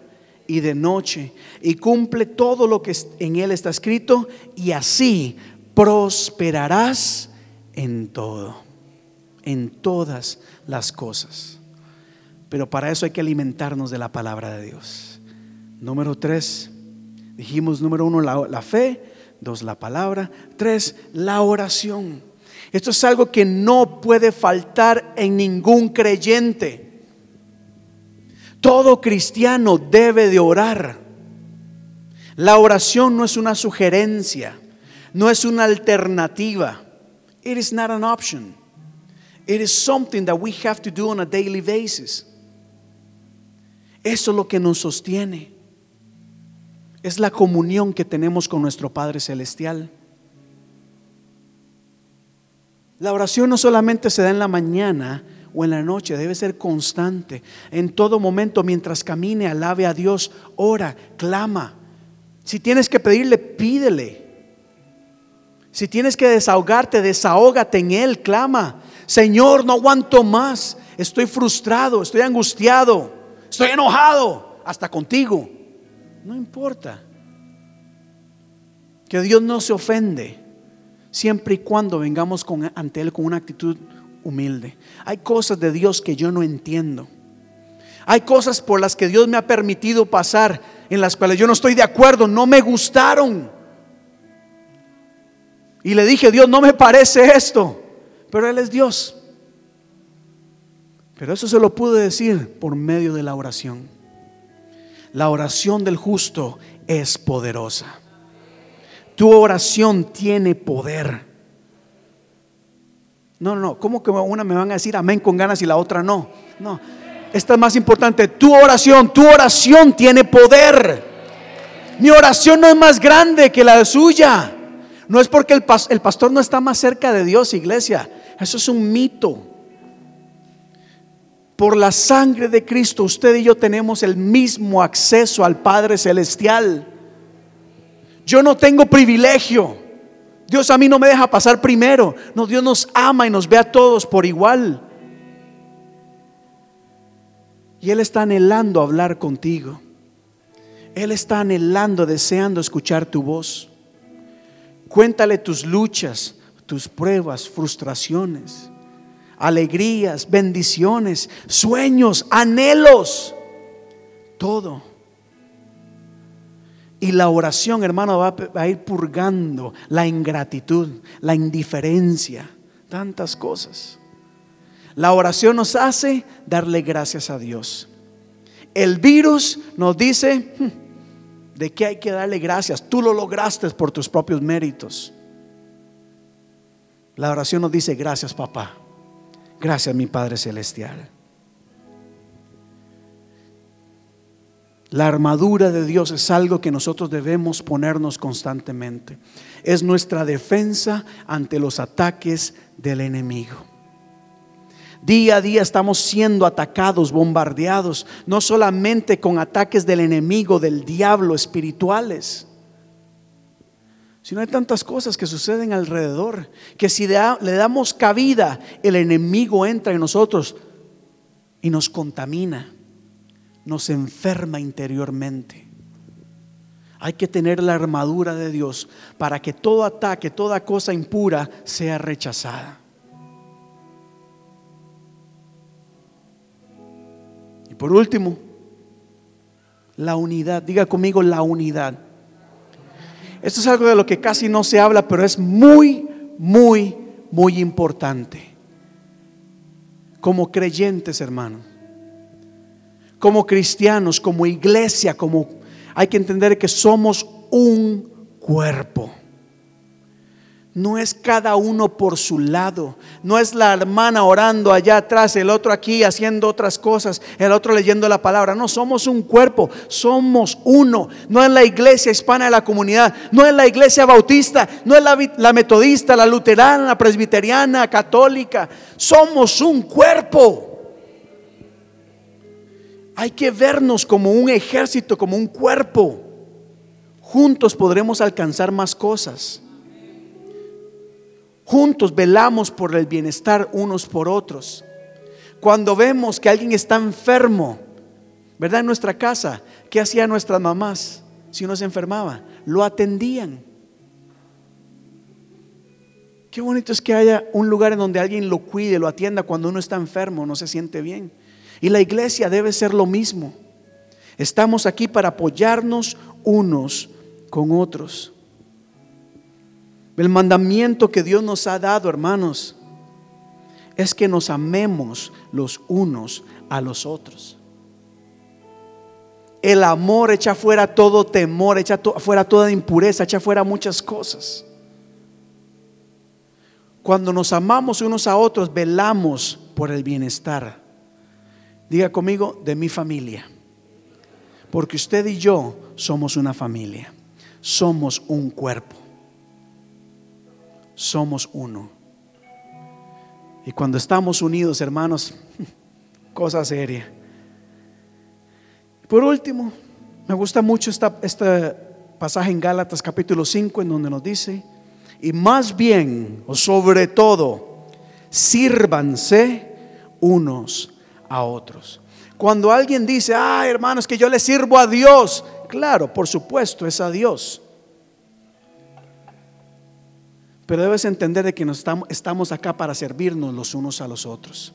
Speaker 1: y de noche y cumple todo lo que en él está escrito y así prosperarás en todo, en todas las cosas. Pero para eso hay que alimentarnos de la palabra de Dios. Número tres, dijimos número uno, la, fe, dos, la palabra, tres, la oración. Esto es algo que no puede faltar en ningún creyente. Todo cristiano debe de orar. La oración no es una sugerencia no es una alternativa. It is not an option. It is something that we have to do on a daily basis. Eso es lo que nos sostiene. Es la comunión que tenemos con nuestro Padre Celestial. La oración no solamente se da en la mañana o en la noche, debe ser constante. En todo momento, mientras camine, alabe a Dios, ora, clama. Si tienes que pedirle, pídele. Si tienes que desahogarte, desahógate en Él, clama. Señor, no aguanto más. Estoy frustrado, estoy angustiado, estoy enojado, hasta contigo. No importa. Que Dios no se ofende siempre y cuando vengamos con, ante Él con una actitud humilde. Hay cosas de Dios que yo no entiendo. Hay cosas por las que Dios me ha permitido pasar, en las cuales yo no estoy de acuerdo, no me gustaron. Y le dije, Dios, no me parece esto, pero Él es Dios. Pero eso se lo pude decir por medio de la oración. La oración del justo es poderosa. Tu oración tiene poder. No, no, no. ¿Cómo que una me van a decir amén con ganas y la otra no? No. Esta es más importante. Tu oración, tu oración tiene poder. Mi oración no es más grande que la suya. No es porque el, pastor no está más cerca de Dios, iglesia. Eso es un mito. Por la sangre de Cristo, usted y yo tenemos el mismo acceso al Padre Celestial. Yo no tengo privilegio. Dios a mí no me deja pasar primero. No, Dios nos ama y nos ve a todos por igual. Y Él está anhelando hablar contigo. Él está anhelando, deseando escuchar tu voz. Cuéntale tus luchas, tus pruebas, frustraciones alegrías, bendiciones, sueños, anhelos, todo. Y la oración, hermano, va a ir purgando la ingratitud, la indiferencia, tantas cosas. La oración nos hace darle gracias a Dios. El virus nos dice hmm, de qué hay que darle gracias. Tú lo lograste por tus propios méritos. La oración nos dice gracias papá. Gracias, mi Padre Celestial. La armadura de Dios es algo que nosotros debemos ponernos constantemente. Es nuestra defensa ante los ataques del enemigo. Día a día estamos siendo atacados, bombardeados, no solamente con ataques del enemigo, del diablo espirituales, si no hay tantas cosas que suceden alrededor, que si le damos cabida, el enemigo entra en nosotros y nos contamina, nos enferma interiormente. Hay que tener la armadura de Dios para que todo ataque, toda cosa impura sea rechazada. Por último, la unidad. Diga conmigo la unidad. Esto es algo de lo que casi no se habla, pero es muy, muy, muy importante. Como creyentes, hermanos, como cristianos, como iglesia, como hay que entender que somos un cuerpo. No es cada uno por su lado. No es la hermana orando allá atrás, el otro aquí haciendo otras cosas, el otro leyendo la palabra. No, somos un cuerpo, somos uno. No es la iglesia hispana de la comunidad, no es la iglesia bautista, no es la, metodista, la luterana, la presbiteriana, católica. Somos un cuerpo. Hay que vernos como un ejército, como un cuerpo. Juntos podremos alcanzar más cosas. Juntos velamos por el bienestar unos por otros. Cuando vemos que alguien está enfermo, ¿verdad? En nuestra casa, ¿qué hacían nuestras mamás si uno se enfermaba? Lo atendían. Qué bonito es que haya un lugar en donde alguien lo cuide, lo atienda cuando uno está enfermo, no se siente bien. Y la iglesia debe ser lo mismo. Estamos aquí para apoyarnos unos con otros. El mandamiento que Dios nos ha dado, hermanos, es que nos amemos los unos a los otros. El amor echa fuera todo temor, echa fuera toda impureza, echa fuera muchas cosas. Cuando nos amamos unos a otros, velamos por el bienestar. Diga conmigo, de mi familia. Porque usted y yo somos una familia. Somos un cuerpo somos uno. Y cuando estamos unidos, hermanos, <laughs> cosa seria. Por último, me gusta mucho esta, este pasaje en Gálatas capítulo 5 en donde nos dice, y más bien, o sobre todo, sírvanse unos a otros. Cuando alguien dice, ah, hermanos, que yo le sirvo a Dios, claro, por supuesto, es a Dios. Pero debes entender de que estamos, estamos acá para servirnos los unos a los otros.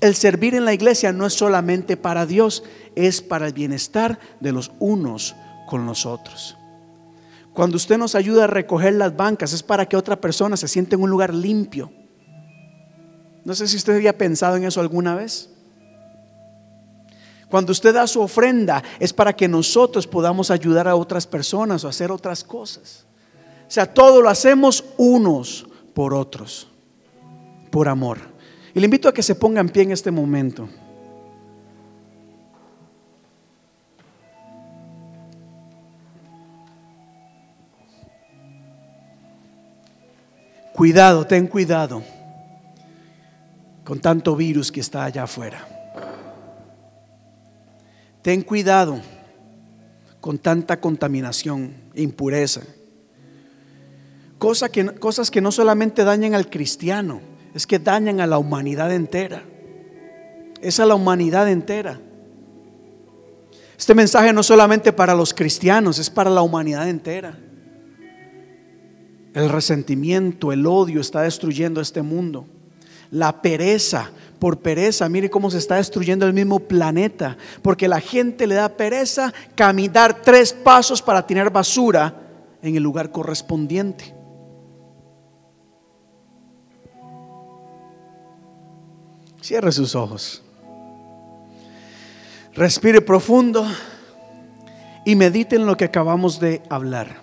Speaker 1: El servir en la iglesia no es solamente para Dios, es para el bienestar de los unos con los otros. Cuando usted nos ayuda a recoger las bancas es para que otra persona se siente en un lugar limpio. No sé si usted había pensado en eso alguna vez. Cuando usted da su ofrenda es para que nosotros podamos ayudar a otras personas o hacer otras cosas. O sea, todo lo hacemos unos por otros, por amor. Y le invito a que se ponga en pie en este momento. Cuidado, ten cuidado con tanto virus que está allá afuera. Ten cuidado con tanta contaminación e impureza. Que, cosas que no solamente dañan al cristiano, es que dañan a la humanidad entera. Es a la humanidad entera. Este mensaje no solamente para los cristianos, es para la humanidad entera. El resentimiento, el odio está destruyendo este mundo. La pereza, por pereza, mire cómo se está destruyendo el mismo planeta, porque la gente le da pereza caminar tres pasos para tener basura en el lugar correspondiente. Cierre sus ojos. Respire profundo y medite en lo que acabamos de hablar.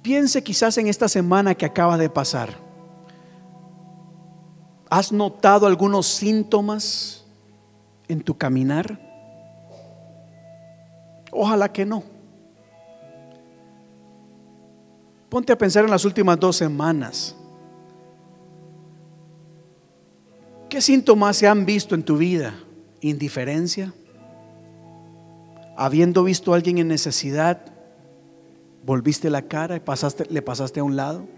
Speaker 1: Piense quizás en esta semana que acaba de pasar. ¿Has notado algunos síntomas en tu caminar? Ojalá que no. Ponte a pensar en las últimas dos semanas. ¿Qué síntomas se han visto en tu vida? ¿Indiferencia? Habiendo visto a alguien en necesidad, volviste la cara y le pasaste a un lado.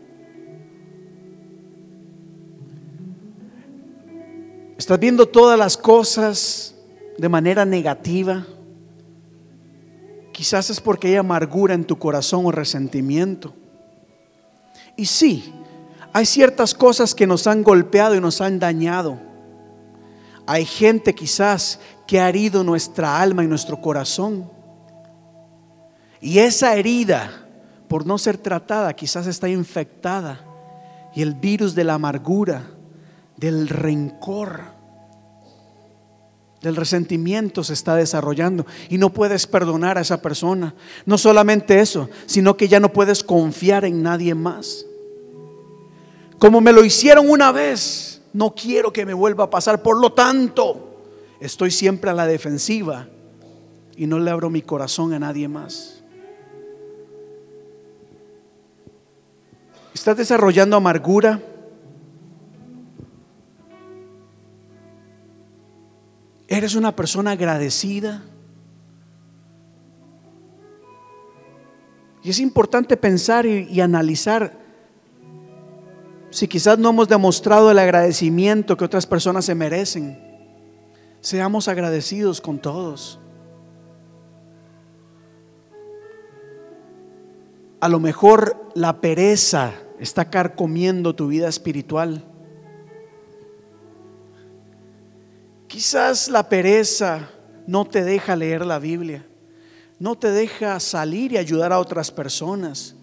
Speaker 1: Estás viendo todas las cosas de manera negativa. Quizás es porque hay amargura en tu corazón o resentimiento. Y sí, hay ciertas cosas que nos han golpeado y nos han dañado. Hay gente quizás que ha herido nuestra alma y nuestro corazón. Y esa herida, por no ser tratada, quizás está infectada. Y el virus de la amargura, del rencor, del resentimiento se está desarrollando. Y no puedes perdonar a esa persona. No solamente eso, sino que ya no puedes confiar en nadie más. Como me lo hicieron una vez, no quiero que me vuelva a pasar. Por lo tanto, estoy siempre a la defensiva y no le abro mi corazón a nadie más. ¿Estás desarrollando amargura? ¿Eres una persona agradecida? Y es importante pensar y, y analizar si quizás no hemos demostrado el agradecimiento que otras personas se merecen, seamos agradecidos con todos. A lo mejor la pereza está carcomiendo tu vida espiritual. Quizás la pereza no te deja leer la Biblia, no te deja salir y ayudar a otras personas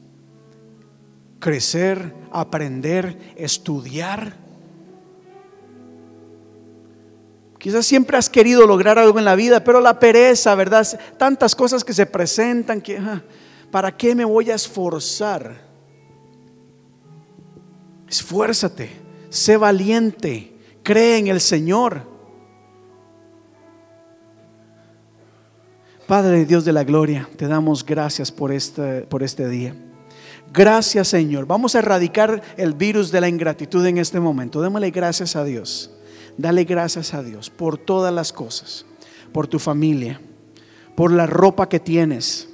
Speaker 1: crecer, aprender, estudiar. Quizás siempre has querido lograr algo en la vida, pero la pereza, ¿verdad? Tantas cosas que se presentan que, ah, ¿para qué me voy a esforzar? Esfuérzate, sé valiente, cree en el Señor. Padre Dios de la gloria, te damos gracias por este, por este día. Gracias Señor. Vamos a erradicar el virus de la ingratitud en este momento. Démosle gracias a Dios. Dale gracias a Dios por todas las cosas. Por tu familia. Por la ropa que tienes.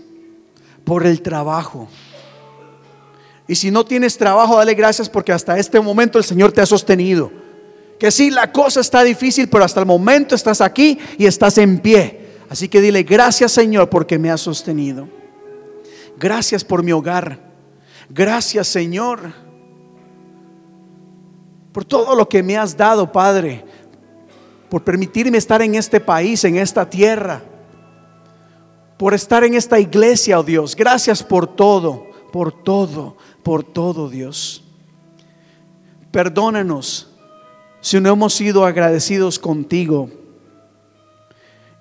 Speaker 1: Por el trabajo. Y si no tienes trabajo, dale gracias porque hasta este momento el Señor te ha sostenido. Que sí, la cosa está difícil, pero hasta el momento estás aquí y estás en pie. Así que dile gracias Señor porque me has sostenido. Gracias por mi hogar. Gracias Señor por todo lo que me has dado, Padre, por permitirme estar en este país, en esta tierra, por estar en esta iglesia, oh Dios. Gracias por todo, por todo, por todo, Dios. Perdónanos si no hemos sido agradecidos contigo.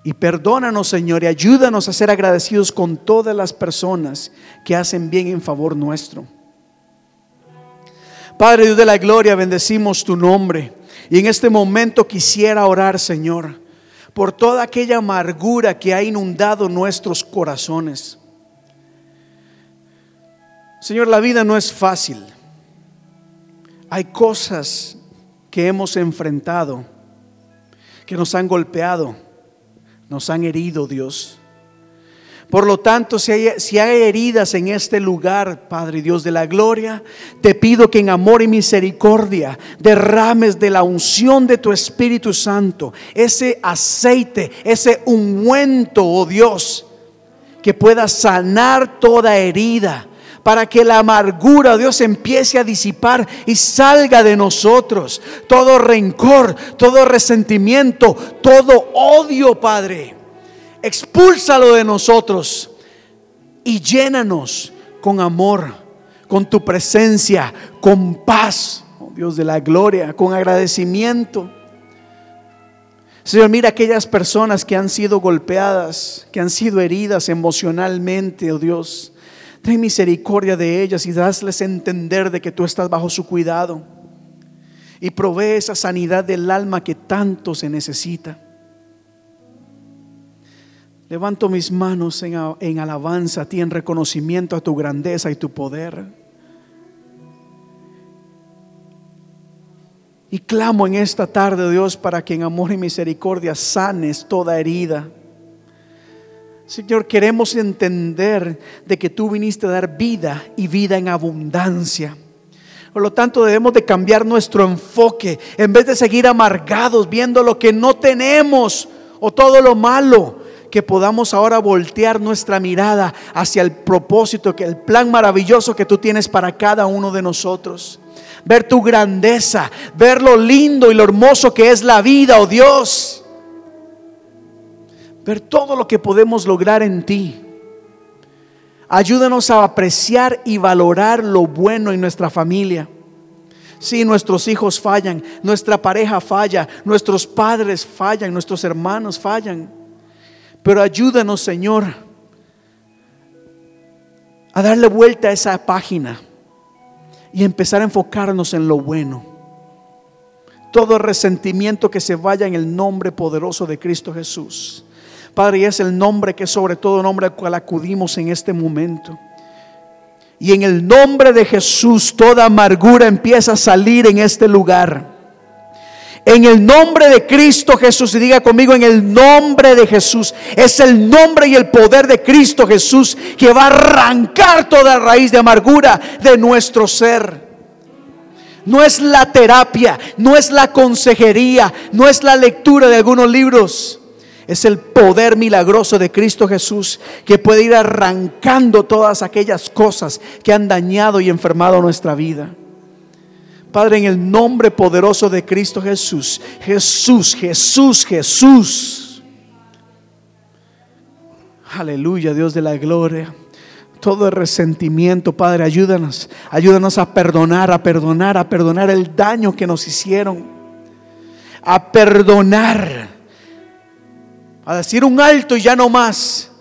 Speaker 1: Y perdónanos, Señor, y ayúdanos a ser agradecidos con todas las personas que hacen bien en favor nuestro. Padre Dios de la gloria, bendecimos tu nombre. Y en este momento quisiera orar, Señor, por toda aquella amargura que ha inundado nuestros corazones. Señor, la vida no es fácil. Hay cosas que hemos enfrentado, que nos han golpeado nos han herido, Dios. Por lo tanto, si hay, si hay, heridas en este lugar, Padre Dios de la gloria, te pido que en amor y misericordia derrames de la unción de tu Espíritu Santo, ese aceite, ese ungüento, oh Dios, que pueda sanar toda herida, para que la amargura, Dios, empiece a disipar y salga de nosotros. Todo rencor, todo resentimiento, todo odio, Padre. Expúlsalo de nosotros y llénanos con amor, con tu presencia, con paz, oh Dios de la gloria, con agradecimiento. Señor, mira aquellas personas que han sido golpeadas, que han sido heridas emocionalmente, oh Dios. Ten misericordia de ellas y dasles entender de que tú estás bajo su cuidado. Y provee esa sanidad del alma que tanto se necesita. Levanto mis manos en, en, alabanza a ti, en reconocimiento a tu grandeza y tu poder. Y clamo en esta tarde, Dios, para que en amor y misericordia sanes toda herida Señor, queremos entender de que tú viniste a dar vida y vida en abundancia. Por lo tanto, debemos de cambiar nuestro enfoque. En vez de seguir amargados viendo lo que no tenemos o todo lo malo, que podamos ahora voltear nuestra mirada hacia el propósito, que el plan maravilloso que tú tienes para cada uno de nosotros. Ver tu grandeza, ver lo lindo y lo hermoso que es la vida, oh Dios ver todo lo que podemos lograr en ti. Ayúdanos a apreciar y valorar lo bueno en nuestra familia. Si nuestros hijos fallan, nuestra pareja falla, nuestros padres fallan, nuestros hermanos fallan. Pero ayúdanos, Señor, a darle vuelta a esa página y empezar a enfocarnos en lo bueno. Todo resentimiento que se vaya en el nombre poderoso de Cristo Jesús. Padre, y es el nombre que sobre todo nombre al cual acudimos en este momento. Y en el nombre de Jesús toda amargura empieza a salir en este lugar. En el nombre de Cristo Jesús, y diga conmigo, en el nombre de Jesús, es el nombre y el poder de Cristo Jesús que va a arrancar toda raíz de amargura de nuestro ser. No es la terapia, no es la consejería, no es la lectura de algunos libros. Es el poder milagroso de Cristo Jesús que puede ir arrancando todas aquellas cosas que han dañado y enfermado nuestra vida. Padre, en el nombre poderoso de Cristo Jesús, Jesús, Jesús, Jesús. Aleluya, Dios de la gloria. Todo el resentimiento, Padre, ayúdanos. Ayúdanos a perdonar, a perdonar, a perdonar el daño que nos hicieron. A perdonar a decir un alto y ya no más.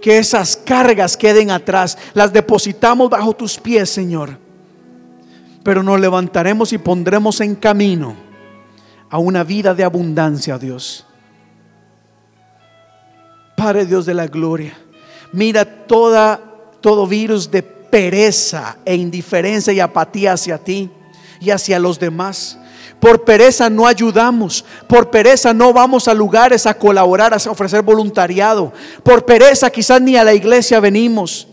Speaker 1: Que esas cargas queden atrás. Las depositamos bajo tus pies, Señor. Pero nos levantaremos y pondremos en camino a una vida de abundancia, Dios. Padre Dios de la gloria, mira toda, todo virus de pereza e indiferencia y apatía hacia ti y hacia los demás. Por pereza no ayudamos. Por pereza no vamos a lugares a colaborar, a ofrecer voluntariado. Por pereza quizás ni a la iglesia venimos.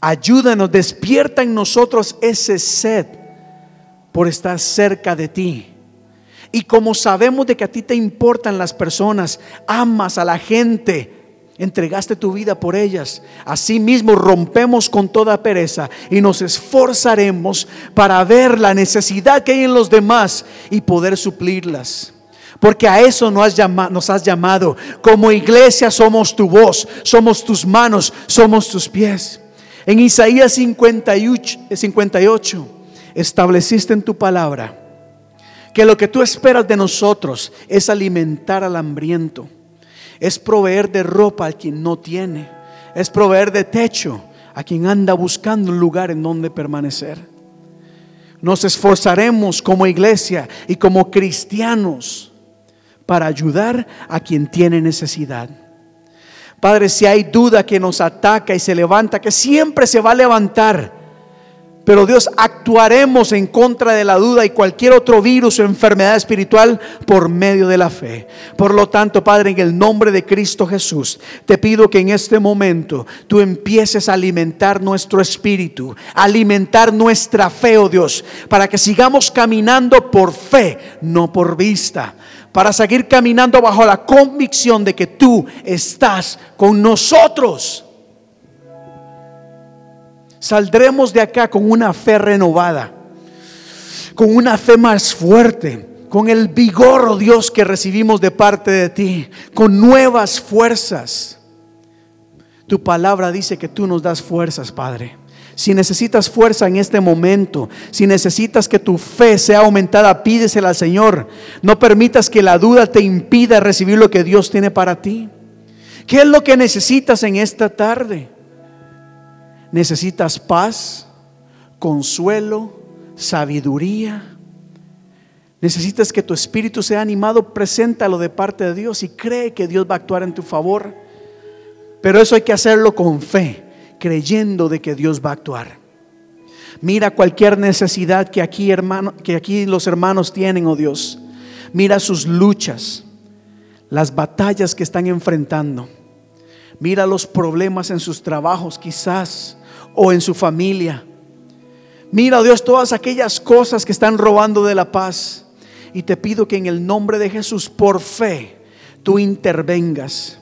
Speaker 1: Ayúdanos, despierta en nosotros ese sed por estar cerca de ti. Y como sabemos de que a ti te importan las personas, amas a la gente, entregaste tu vida por ellas. Asimismo, rompemos con toda pereza y nos esforzaremos para ver la necesidad que hay en los demás y poder suplirlas. Porque a eso nos has, llamado, nos has llamado. Como iglesia somos tu voz, somos tus manos, somos tus pies. En Isaías 58, 58 estableciste en tu palabra que lo que tú esperas de nosotros es alimentar al hambriento es proveer de ropa al quien no tiene. Es proveer de techo a quien anda buscando un lugar en donde permanecer. Nos esforzaremos como iglesia y como cristianos para ayudar a quien tiene necesidad. Padre, si hay duda que nos ataca y se levanta, que siempre se va a levantar, Pero Dios, actuaremos en contra de la duda y cualquier otro virus o enfermedad espiritual por medio de la fe. Por lo tanto, Padre, en el nombre de Cristo Jesús, te pido que en este momento tú empieces a alimentar nuestro espíritu, alimentar nuestra fe, oh Dios, para que sigamos caminando por fe, no por vista para seguir caminando bajo la convicción de que tú estás con nosotros. Saldremos de acá con una fe renovada, con una fe más fuerte, con el vigor, oh Dios, que recibimos de parte de ti, con nuevas fuerzas. Tu palabra dice que tú nos das fuerzas, Padre. Si necesitas fuerza en este momento, si necesitas que tu fe sea aumentada, pídesela al Señor. No permitas que la duda te impida recibir lo que Dios tiene para ti. ¿Qué es lo que necesitas en esta tarde? Necesitas paz, consuelo, sabiduría. Necesitas que tu espíritu sea animado, preséntalo de parte de Dios y cree que Dios va a actuar en tu favor. Pero eso hay que hacerlo con fe, creyendo de que Dios va a actuar. Mira cualquier necesidad que aquí, hermano, que aquí los hermanos tienen, oh Dios. Mira sus luchas, las batallas que están enfrentando. Mira los problemas en sus trabajos, quizás o en su familia. Mira, Dios, todas aquellas cosas que están robando de la paz. Y te pido que en el nombre de Jesús, por fe, tú intervengas.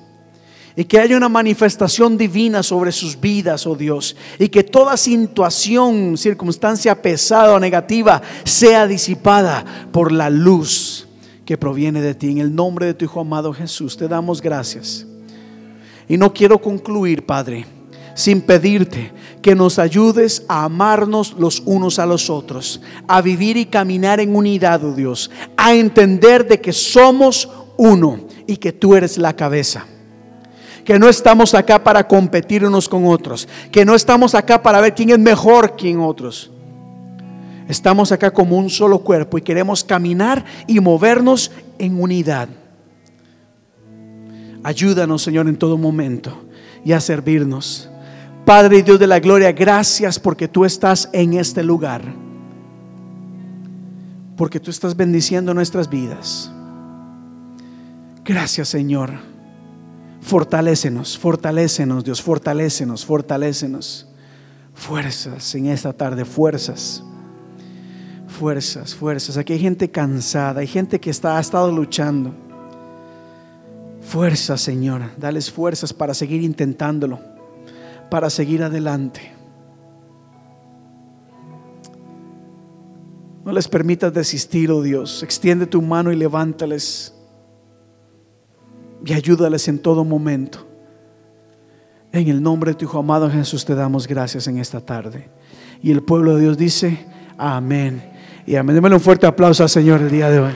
Speaker 1: Y que haya una manifestación divina sobre sus vidas, oh Dios. Y que toda situación, circunstancia pesada o negativa sea disipada por la luz que proviene de ti. En el nombre de tu Hijo amado Jesús, te damos gracias. Y no quiero concluir, Padre sin pedirte que nos ayudes a amarnos los unos a los otros, a vivir y caminar en unidad, oh Dios, a entender de que somos uno y que tú eres la cabeza. Que no estamos acá para competir unos con otros, que no estamos acá para ver quién es mejor que otros. Estamos acá como un solo cuerpo y queremos caminar y movernos en unidad. Ayúdanos, Señor, en todo momento y a servirnos. Padre y Dios de la gloria, gracias porque tú estás en este lugar. Porque tú estás bendiciendo nuestras vidas. Gracias Señor. Fortalécenos, fortalécenos Dios, fortalécenos, fortalécenos. Fuerzas en esta tarde, fuerzas. Fuerzas, fuerzas. Aquí hay gente cansada, hay gente que está, ha estado luchando. Fuerzas, Señor. Dales fuerzas para seguir intentándolo para seguir adelante. No les permitas desistir, oh Dios. Extiende tu mano y levántales. Y ayúdales en todo momento. En el nombre de tu Hijo amado Jesús te damos gracias en esta tarde. Y el pueblo de Dios dice, amén. Y amén. Démosle un fuerte aplauso al Señor el día de hoy.